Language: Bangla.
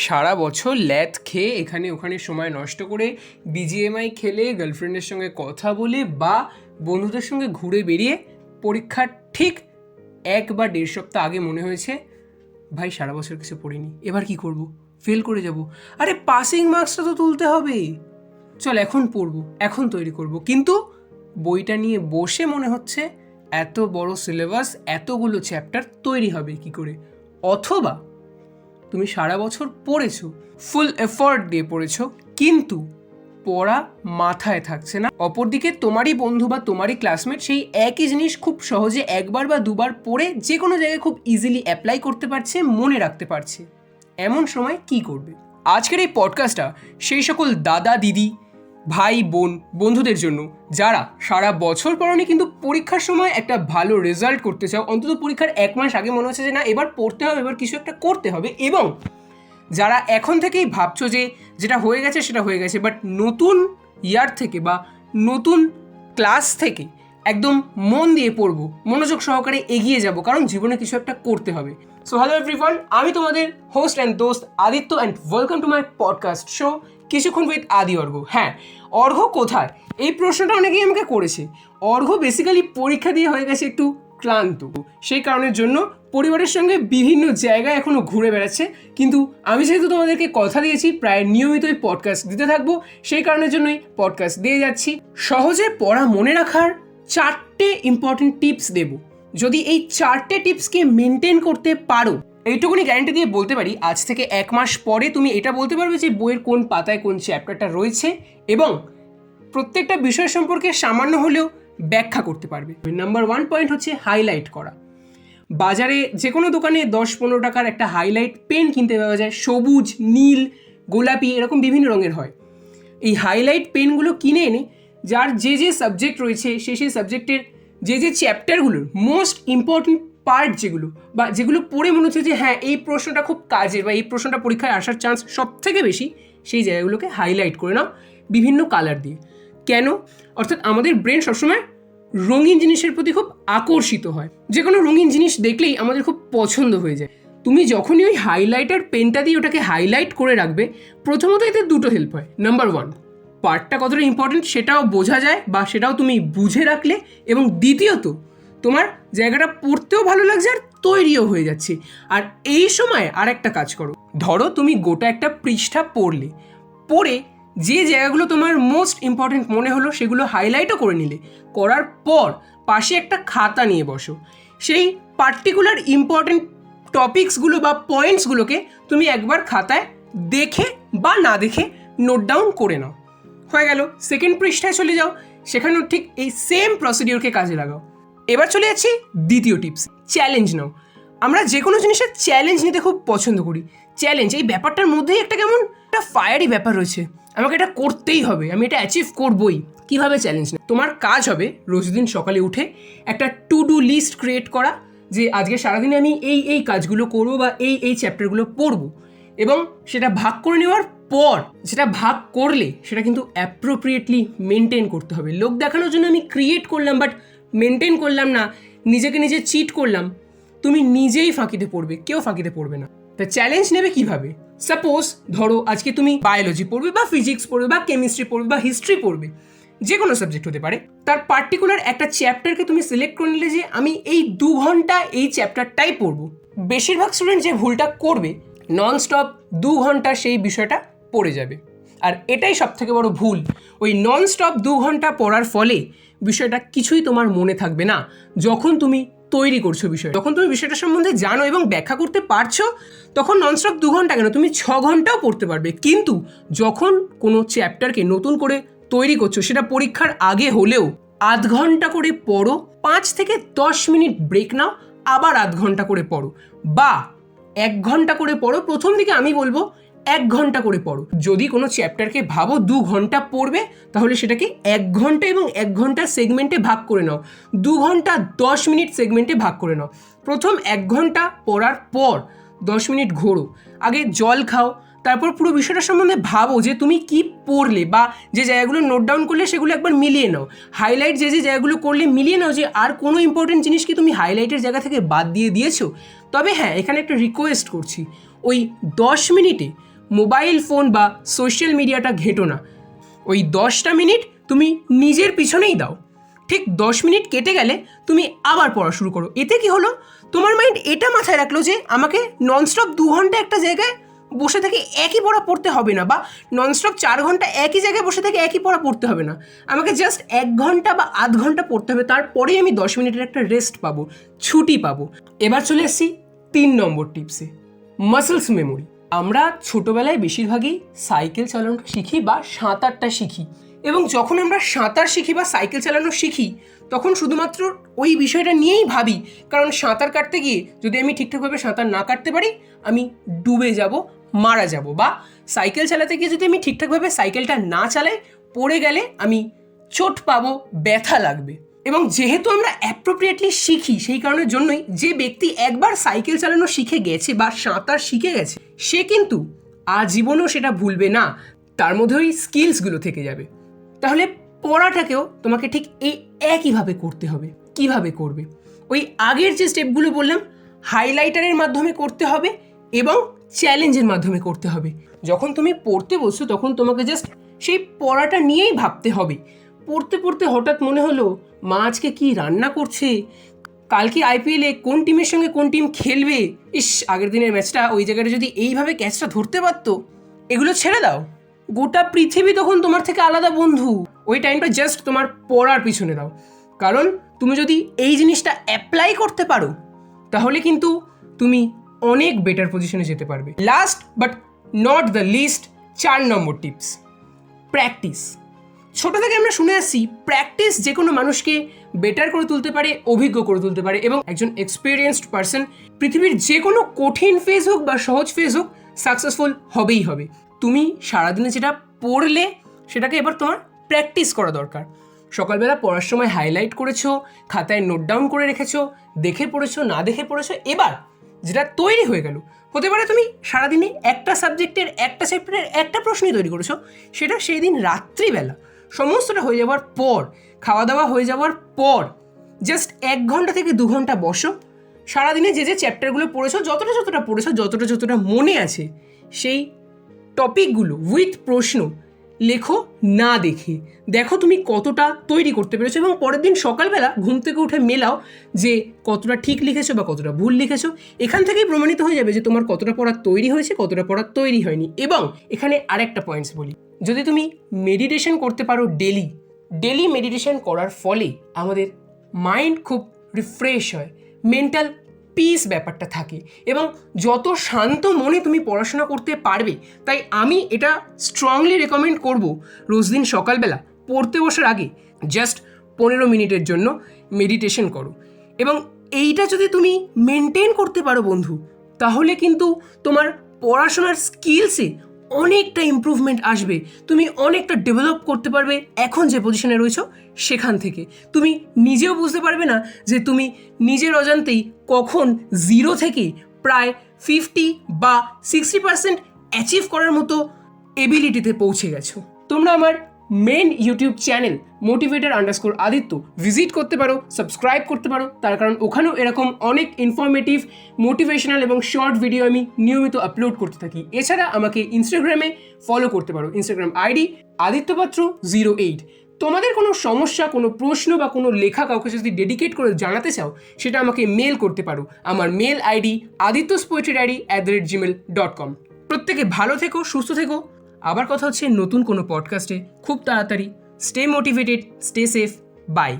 সারা বছর ল্যাথ খেয়ে এখানে ওখানে সময় নষ্ট করে বিজিএমআই খেলে গার্লফ্রেন্ডের সঙ্গে কথা বলে বা বন্ধুদের সঙ্গে ঘুরে বেরিয়ে পরীক্ষার ঠিক এক বা দেড় সপ্তাহ আগে মনে হয়েছে, ভাই, সারা বছর কিছু পড়িনি, এবার কি করব? ফেল করে যাব। আরে পাসিং মার্কসটা তো তুলতে হবে। চল, এখন পড়ব, এখন তৈরি করব। কিন্তু বইটা নিয়ে বসে মনে হচ্ছে এত বড় সিলেবাস এতগুলো চ্যাপ্টার তৈরি হবে কি করে? অথবা তুমি সারা বছর পড়েছো ফুল এফোর্ট দিয়ে পড়েছো, কিন্তু পড়া মাথায় থাকছে না। অপরদিকে তোমারই বন্ধু বা তোমারই ক্লাসমেট সেই একই জিনিস খুব সহজে একবার বা দুবার পড়ে যে কোনো জায়গায় খুব ইজিলি অ্যাপ্লাই করতে পারছে, মনে রাখতে পারছে। এমন সময় কি করবে? আজকের এই পডকাস্টটা সেই সকল দাদা, দিদি ভাই, বোন, বন্ধুদের জন্য। যারা সারা বছর পড়নি কিন্তু পরীক্ষার সময় একটা ভালো রেজাল্ট করতে চাও, অন্তত পরীক্ষার এক মাস আগে মনে হচ্ছে যে না, এবার পড়তে হবে, এবার কিছু একটা করতে হবে। এবং যারা এখন থেকেই ভাবছ যে যেটা হয়ে গেছে, সেটা হয়ে গেছে বাট নতুন ইয়ার থেকে বা নতুন ক্লাস থেকে একদম মন দিয়ে পড়ব, মনোযোগ সহকারে এগিয়ে যাব, কারণ জীবনে কিছু একটা করতে হবে। সো হ্যালো এভরিওয়ান আমি তোমাদের হোস্ট অ্যান্ড দোস্ত Aditya and welcome to my podcast show কিছুক্ষণ উইথ আদি অর্ঘ। হ্যাঁ অর্ঘ কোথায়? এই প্রশ্নটা অনেকেই আমাকে করেছে। অর্ঘ বেসিক্যালি পরীক্ষা দিয়ে হয়ে গেছে একটু ক্লান্ত। সেই কারণের জন্য পরিবারের সঙ্গে বিভিন্ন জায়গায় এখনও ঘুরে বেড়াচ্ছে। কিন্তু আমি যেহেতু তোমাদেরকে কথা দিয়েছি, প্রায় নিয়মিত নিয়মিতই পডকাস্ট দিতে থাকব, সেই কারণের জন্যই পডকাস্ট দিয়ে যাচ্ছি। সহজে পড়া মনে রাখার চারটে ইম্পর্টেন্ট টিপস দেব। যদি এই চারটে টিপসকে মেনটেন করতে পারো এইটুকুনি গ্যারান্টি দিয়ে বলতে পারি, আজ থেকে এক মাস পরে তুমি এটা বলতে পারবে যে বইয়ের কোন পাতায় কোন চ্যাপ্টারটা রয়েছে এবং প্রত্যেকটা বিষয় সম্পর্কে সামান্য হলেও ব্যাখ্যা করতে পারবে। নাম্বার ওয়ান পয়েন্ট হচ্ছে হাইলাইট করা। বাজারে যে কোনো দোকানে দশ পনেরো টাকার একটা হাইলাইট পেন কিনতে পাওয়া যায়, সবুজ, নীল, গোলাপি এরকম বিভিন্ন রঙের হয়। এই হাইলাইট পেনগুলো কিনে এনে যার যে যে সাবজেক্ট রয়েছে, সে সেই সাবজেক্টের যে যে চ্যাপ্টারগুলোর মোস্ট ইম্পর্টেন্ট পার্ট যেগুলো বা যেগুলো পড়ে মনে হচ্ছে যে হ্যাঁ এই প্রশ্নটা খুব কাজের বা এই প্রশ্নটা পরীক্ষায় আসার চান্স সব থেকে বেশি, সেই জায়গাগুলোকে হাইলাইট করে নাও বিভিন্ন কালার দিয়ে। কেন? অর্থাৎ আমাদের ব্রেন সবসময় রঙিন জিনিসের প্রতি খুব আকর্ষিত হয়। যে কোনো রঙিন জিনিস দেখলেই আমাদের খুব পছন্দ হয়ে যায়। তুমি যখনই ওই হাইলাইটার পেনটা দিয়ে ওটাকে হাইলাইট করে রাখবে, প্রথমত এতে দুটো হেল্প হয়। নাম্বার ওয়ান পার্টটা কতটা ইম্পর্টেন্ট সেটাও বোঝা যায় বা সেটাও তুমি বুঝে রাখলে এবং দ্বিতীয়ত তোমার জায়গাটা পড়তেও ভালো লাগছে আর তৈরিও হয়ে যাচ্ছে। আর এই সময় আর একটা কাজ করো। ধরো তুমি গোটা একটা পৃষ্ঠা পড়লে। পড়ে যে জায়গাগুলো তোমার মোস্ট ইম্পর্টেন্ট মনে হলো সেগুলো হাইলাইটও করে নিলে। করার পর পাশে একটা খাতা নিয়ে বসো। সেই পার্টিকুলার ইম্পর্টেন্ট টপিকসগুলো বা পয়েন্টসগুলোকে তুমি একবার খাতায় দেখে বা না দেখে নোট ডাউন করে নাও। হয়ে গেল। সেকেন্ড পৃষ্ঠায় চলে যাও। সেখানেও ঠিক এই সেম প্রসিডিওরকে কাজে লাগাও। এবার চলে যাচ্ছি দ্বিতীয় টিপস চ্যালেঞ্জ নাও। আমরা যে কোনো জিনিসের চ্যালেঞ্জ নিতে খুব পছন্দ করি। চ্যালেঞ্জ এই ব্যাপারটার মধ্যেই একটা কেমন, একটা ফায়ারি ব্যাপার রয়েছে। আমাকে এটা করতেই হবে, আমি এটা অ্যাচিভ করবই। কীভাবে চ্যালেঞ্জ নেই তোমার কাজ হবে রোজ দিন সকালে উঠে একটা টু ডু লিস্ট ক্রিয়েট করা, যে আজকে সারাদিনে আমি এই এই কাজগুলো করব বা এই এই চ্যাপ্টারগুলো পড়ব। এবং সেটা ভাগ করে নেওয়ার পর, সেটা ভাগ করলে সেটা কিন্তু অ্যাপ্রোপ্রিয়েটলি মেনটেন করতে হবে। লোক দেখানোর জন্য আমি ক্রিয়েট করলাম বাট মেনটেন করলাম না, নিজেকে নিজে চিট করলাম, তুমি নিজেই ফাঁকিতে পড়বে, কেউ ফাঁকিতে পড়বে না। তা চ্যালেঞ্জ নেবে কীভাবে? সাপোজ ধরো আজকে তুমি বায়োলজি পড়বে বা ফিজিক্স পড়বে বা কেমিস্ট্রি পড়বে বা হিস্ট্রি পড়বে, যে কোনো সাবজেক্ট হতে পারে, তার পার্টিকুলার একটা চ্যাপ্টারকে তুমি সিলেক্ট করে নিলে যে আমি এই দু ঘণ্টা এই চ্যাপ্টারটাই পড়ব। বেশিরভাগ স্টুডেন্ট যে ভুলটা করবে নন স্টপ দু ঘণ্টা সেই বিষয়টা পড়ে যাবে। আর এটাই সব থেকে বড় ভুল, ওই নন স্টপ দু ঘণ্টা পড়ার ফলে বিষয়টা কিছুই তোমার মনে থাকবে না। যখন তুমি তৈরি করছ বিষয় যখন তুমি বিষয়টা সম্বন্ধে জানো এবং ব্যাখ্যা করতে পারছ, তখন ননস্টপ দু ঘণ্টা কেন? তুমি ছ ঘন্টাও পড়তে পারবে। কিন্তু যখন কোনো চ্যাপ্টারকে নতুন করে তৈরি করছ, সেটা পরীক্ষার আগে হলেও আধ ঘণ্টা করে পড়ো, পাঁচ থেকে দশ মিনিট ব্রেক নাও, আবার আধ ঘণ্টা করে পড়ো। বা এক ঘণ্টা করে পড়ো। প্রথম দিকে আমি বলব এক ঘণ্টা করে পড়ো। যদি কোনো চ্যাপ্টারকে ভাবো দু ঘণ্টা পড়বে, তাহলে সেটাকে এক ঘণ্টা এবং এক ঘণ্টা সেগমেন্টে ভাগ করে নাও। দু ঘণ্টা দশ মিনিট সেগমেন্টে ভাগ করে নাও। প্রথম এক ঘণ্টা পড়ার পর দশ মিনিট ঘোরো। আগে জল খাও, তারপর পুরো বিষয়টা সম্বন্ধে ভাবো যে তুমি কি পড়লে বা যে জায়গাগুলো নোট ডাউন করলে সেগুলো একবার মিলিয়ে নাও। হাইলাইট যে যে জায়গাগুলো করলে মিলিয়ে নাও যে আর কোনো ইম্পর্টেন্ট জিনিস কি তুমি হাইলাইটের জায়গা থেকে বাদ দিয়ে দিয়েছ? তবে হ্যাঁ এখানে একটা রিকোয়েস্ট করছি। ওই দশ মিনিটে মোবাইল ফোন বা সোশ্যাল মিডিয়াটা ঘেঁটো না। ওই দশটা মিনিট তুমি নিজের পিছনেই দাও। ঠিক দশ মিনিট কেটে গেলে তুমি আবার পড়া শুরু করো। এতে কি হলো? তোমার মাইন্ড এটা মাথায় রাখল যে আমাকে ননস্টপ দু ঘণ্টা একটা জায়গায় বসে থেকে একই পড়া পড়তে হবে না বা ননস্টপ চার ঘণ্টা একই জায়গায় বসে থেকে একই পড়া পড়তে হবে না। আমাকে জাস্ট এক ঘণ্টা বা আধ ঘণ্টা পড়তে হবে। তারপরেই আমি দশ মিনিটের একটা রেস্ট পাবো, ছুটি পাবো। এবার চলে এসেছি তিন নম্বর টিপসে মাসেলস মেমোরি আমরা ছোটোবেলায় বেশিরভাগই সাইকেল চালানোটা শিখি বা সাঁতারটা শিখি। এবং যখন আমরা সাঁতার শিখি বা সাইকেল চালানো শিখি, তখন শুধুমাত্র ওই বিষয়টা নিয়েই ভাবি। কারণ সাঁতার কাটতে গিয়ে যদি আমি ঠিকঠাকভাবে সাঁতার না কাটতে পারি, আমি ডুবে যাব, মারা যাব বা সাইকেল চালাতে গিয়ে যদি আমি ঠিকঠাকভাবে সাইকেলটা না চালাই, পড়ে গেলে আমি চোট পাবো, ব্যথা লাগবে। এবং যেহেতু আমরা অ্যাপ্রোপ্রিয়েটলি শিখি, সেই কারণের জন্যই যে ব্যক্তি একবার সাইকেল চালানো শিখে গেছে বা সাঁতার শিখে গেছে, সে কিন্তু আজীবনও সেটা ভুলবে না। তার মধ্যে ওই স্কিলসগুলো থেকে যাবে। তাহলে পড়াটাকেও তোমাকে ঠিক এই একইভাবে করতে হবে। কীভাবে করবে? ওই আগের যে স্টেপগুলো বললাম হাইলাইটারের মাধ্যমে করতে হবে এবং চ্যালেঞ্জের মাধ্যমে করতে হবে। যখন তুমি পড়তে বসছো, তখন তোমাকে জাস্ট সেই পড়াটা নিয়েই ভাবতে হবে। পড়তে পড়তে হঠাৎ মনে হলো, মা আজকে কি রান্না করছে? কালকে আইপিএলে কোন টিমের সঙ্গে কোন টিম খেলবে? ইস, আগের দিনের ম্যাচটা ওই জায়গাটা যদি এইভাবে ক্যাচটা ধরতে পারতো, এগুলো ছেড়ে দাও। গোটা পৃথিবী তখন তোমার থেকে আলাদা বন্ধু। ওই টাইমটা জাস্ট তোমার পড়ার পিছনে দাও। কারণ তুমি যদি এই জিনিসটা অ্যাপ্লাই করতে পারো, তাহলে কিন্তু তুমি অনেক বেটার পজিশনে যেতে পারবে। Last but not the least চার নম্বর টিপস প্র্যাকটিস ছোট থেকে আমরা শুনে আসছি প্র্যাকটিস যে কোনো মানুষকে বেটার করে তুলতে পারে, অভিজ্ঞ করে তুলতে পারে এবং একজন এক্সপিরিয়েন্সড পার্সন পৃথিবীর যে কোনো কঠিন ফেজ হোক বা সহজ ফেজ হোক সাকসেসফুল হবেই হবে। তুমি সারাদিনে যেটা পড়লে, সেটাকে এবার তোমার প্র্যাকটিস করা দরকার। সকালবেলা পড়ার সময় হাইলাইট করেছ, খাতায় নোট ডাউন করে রেখেছো, দেখে পড়েছো, না দেখে পড়েছো, এবার যেটা তৈরি হয়ে গেল, হতে পারে তুমি সারাদিনে একটা সাবজেক্টের একটা চ্যাপ্টারের একটা প্রশ্নই তৈরি করেছ, সেটা সেই দিন রাত্রিবেলা সমস্তটা হয়ে যাওয়ার পর খাওয়া দাওয়া হয়ে যাওয়ার পর জাস্ট এক ঘণ্টা থেকে দু ঘণ্টা বসো। সারাদিনে যে যে চ্যাপ্টারগুলো পড়েছো, যতটা যতটা পড়েছো, যতটা যতটা মনে আছে, সেই টপিকগুলো উইথ প্রশ্ন লেখো, না দেখে। দেখো তুমি কতটা তৈরি করতে পেরেছ এবং পরের দিন সকালবেলা ঘুম থেকে উঠে মেলাও যে কতটা ঠিক লিখেছো বা কতটা ভুল লিখেছো, এখান থেকেই প্রমাণিত হয়ে যাবে যে তোমার কতটা পড়া তৈরি হয়েছে, কতটা পড়া তৈরি হয়নি। এবং এখানে আরেকটা পয়েন্টস বলি। যদি তুমি মেডিটেশন করতে পারো ডেলি ডেলি মেডিটেশন করার ফলে আমাদের মাইন্ড খুব রিফ্রেশ হয় মেন্টাল পিস ব্যাপারটা থাকে এবং যত শান্ত মনে তুমি পড়াশোনা করতে পারবে, তাই আমি এটা স্ট্রংলি রেকমেন্ড করব রোজ দিন সকালবেলা পড়তে বসার আগে জাস্ট পনেরো মিনিটের জন্য মেডিটেশন করো। এবং এইটা যদি তুমি মেনটেন করতে পারো বন্ধু, তাহলে কিন্তু তোমার পড়াশোনার স্কিলসে অনেকটা ইম্প্রুভমেন্ট আসবে। তুমি অনেকটা ডেভেলপ করতে পারবে এখন যে পজিশনে রয়েছো সেখান থেকে। তুমি নিজেও বুঝতে পারবে না যে তুমি নিজের অজান্তেই কখন জিরো থেকে প্রায় ফিফটি বা সিক্সটি পার্সেন্ট অ্যাচিভ করার মতো এবিলিটিতে পৌঁছে গেছো। তোমরা আমার main YouTube channel motivator underscore Aditya visit করতে পারো সাবস্ক্রাইব করতে পারো, তার কারণ ওখানেও এরকম অনেক ইনফরমেটিভ মোটিভেশনাল এবং শর্ট ভিডিও আমি নিয়মিত আপলোড করতে থাকি। এছাড়া আমাকে ইনস্টাগ্রামে ফলো করতে পারো। Instagram ID Adityapatra zero eight তোমাদের কোনো সমস্যা, কোনো প্রশ্ন বা কোনো লেখা কাউকে যদি ডেডিকেট করে জানাতে চাও, সেটা আমাকে মেল করতে পারো। আমার mail ID Aditya poetry diary at the rate Gmail dot com প্রত্যেকে ভালো থেকো, সুস্থ থেকো। আবার কথা হচ্ছে নতুন কোনো পডকাস্টে খুব তাড়াতাড়ি। Stay motivated stay safe bye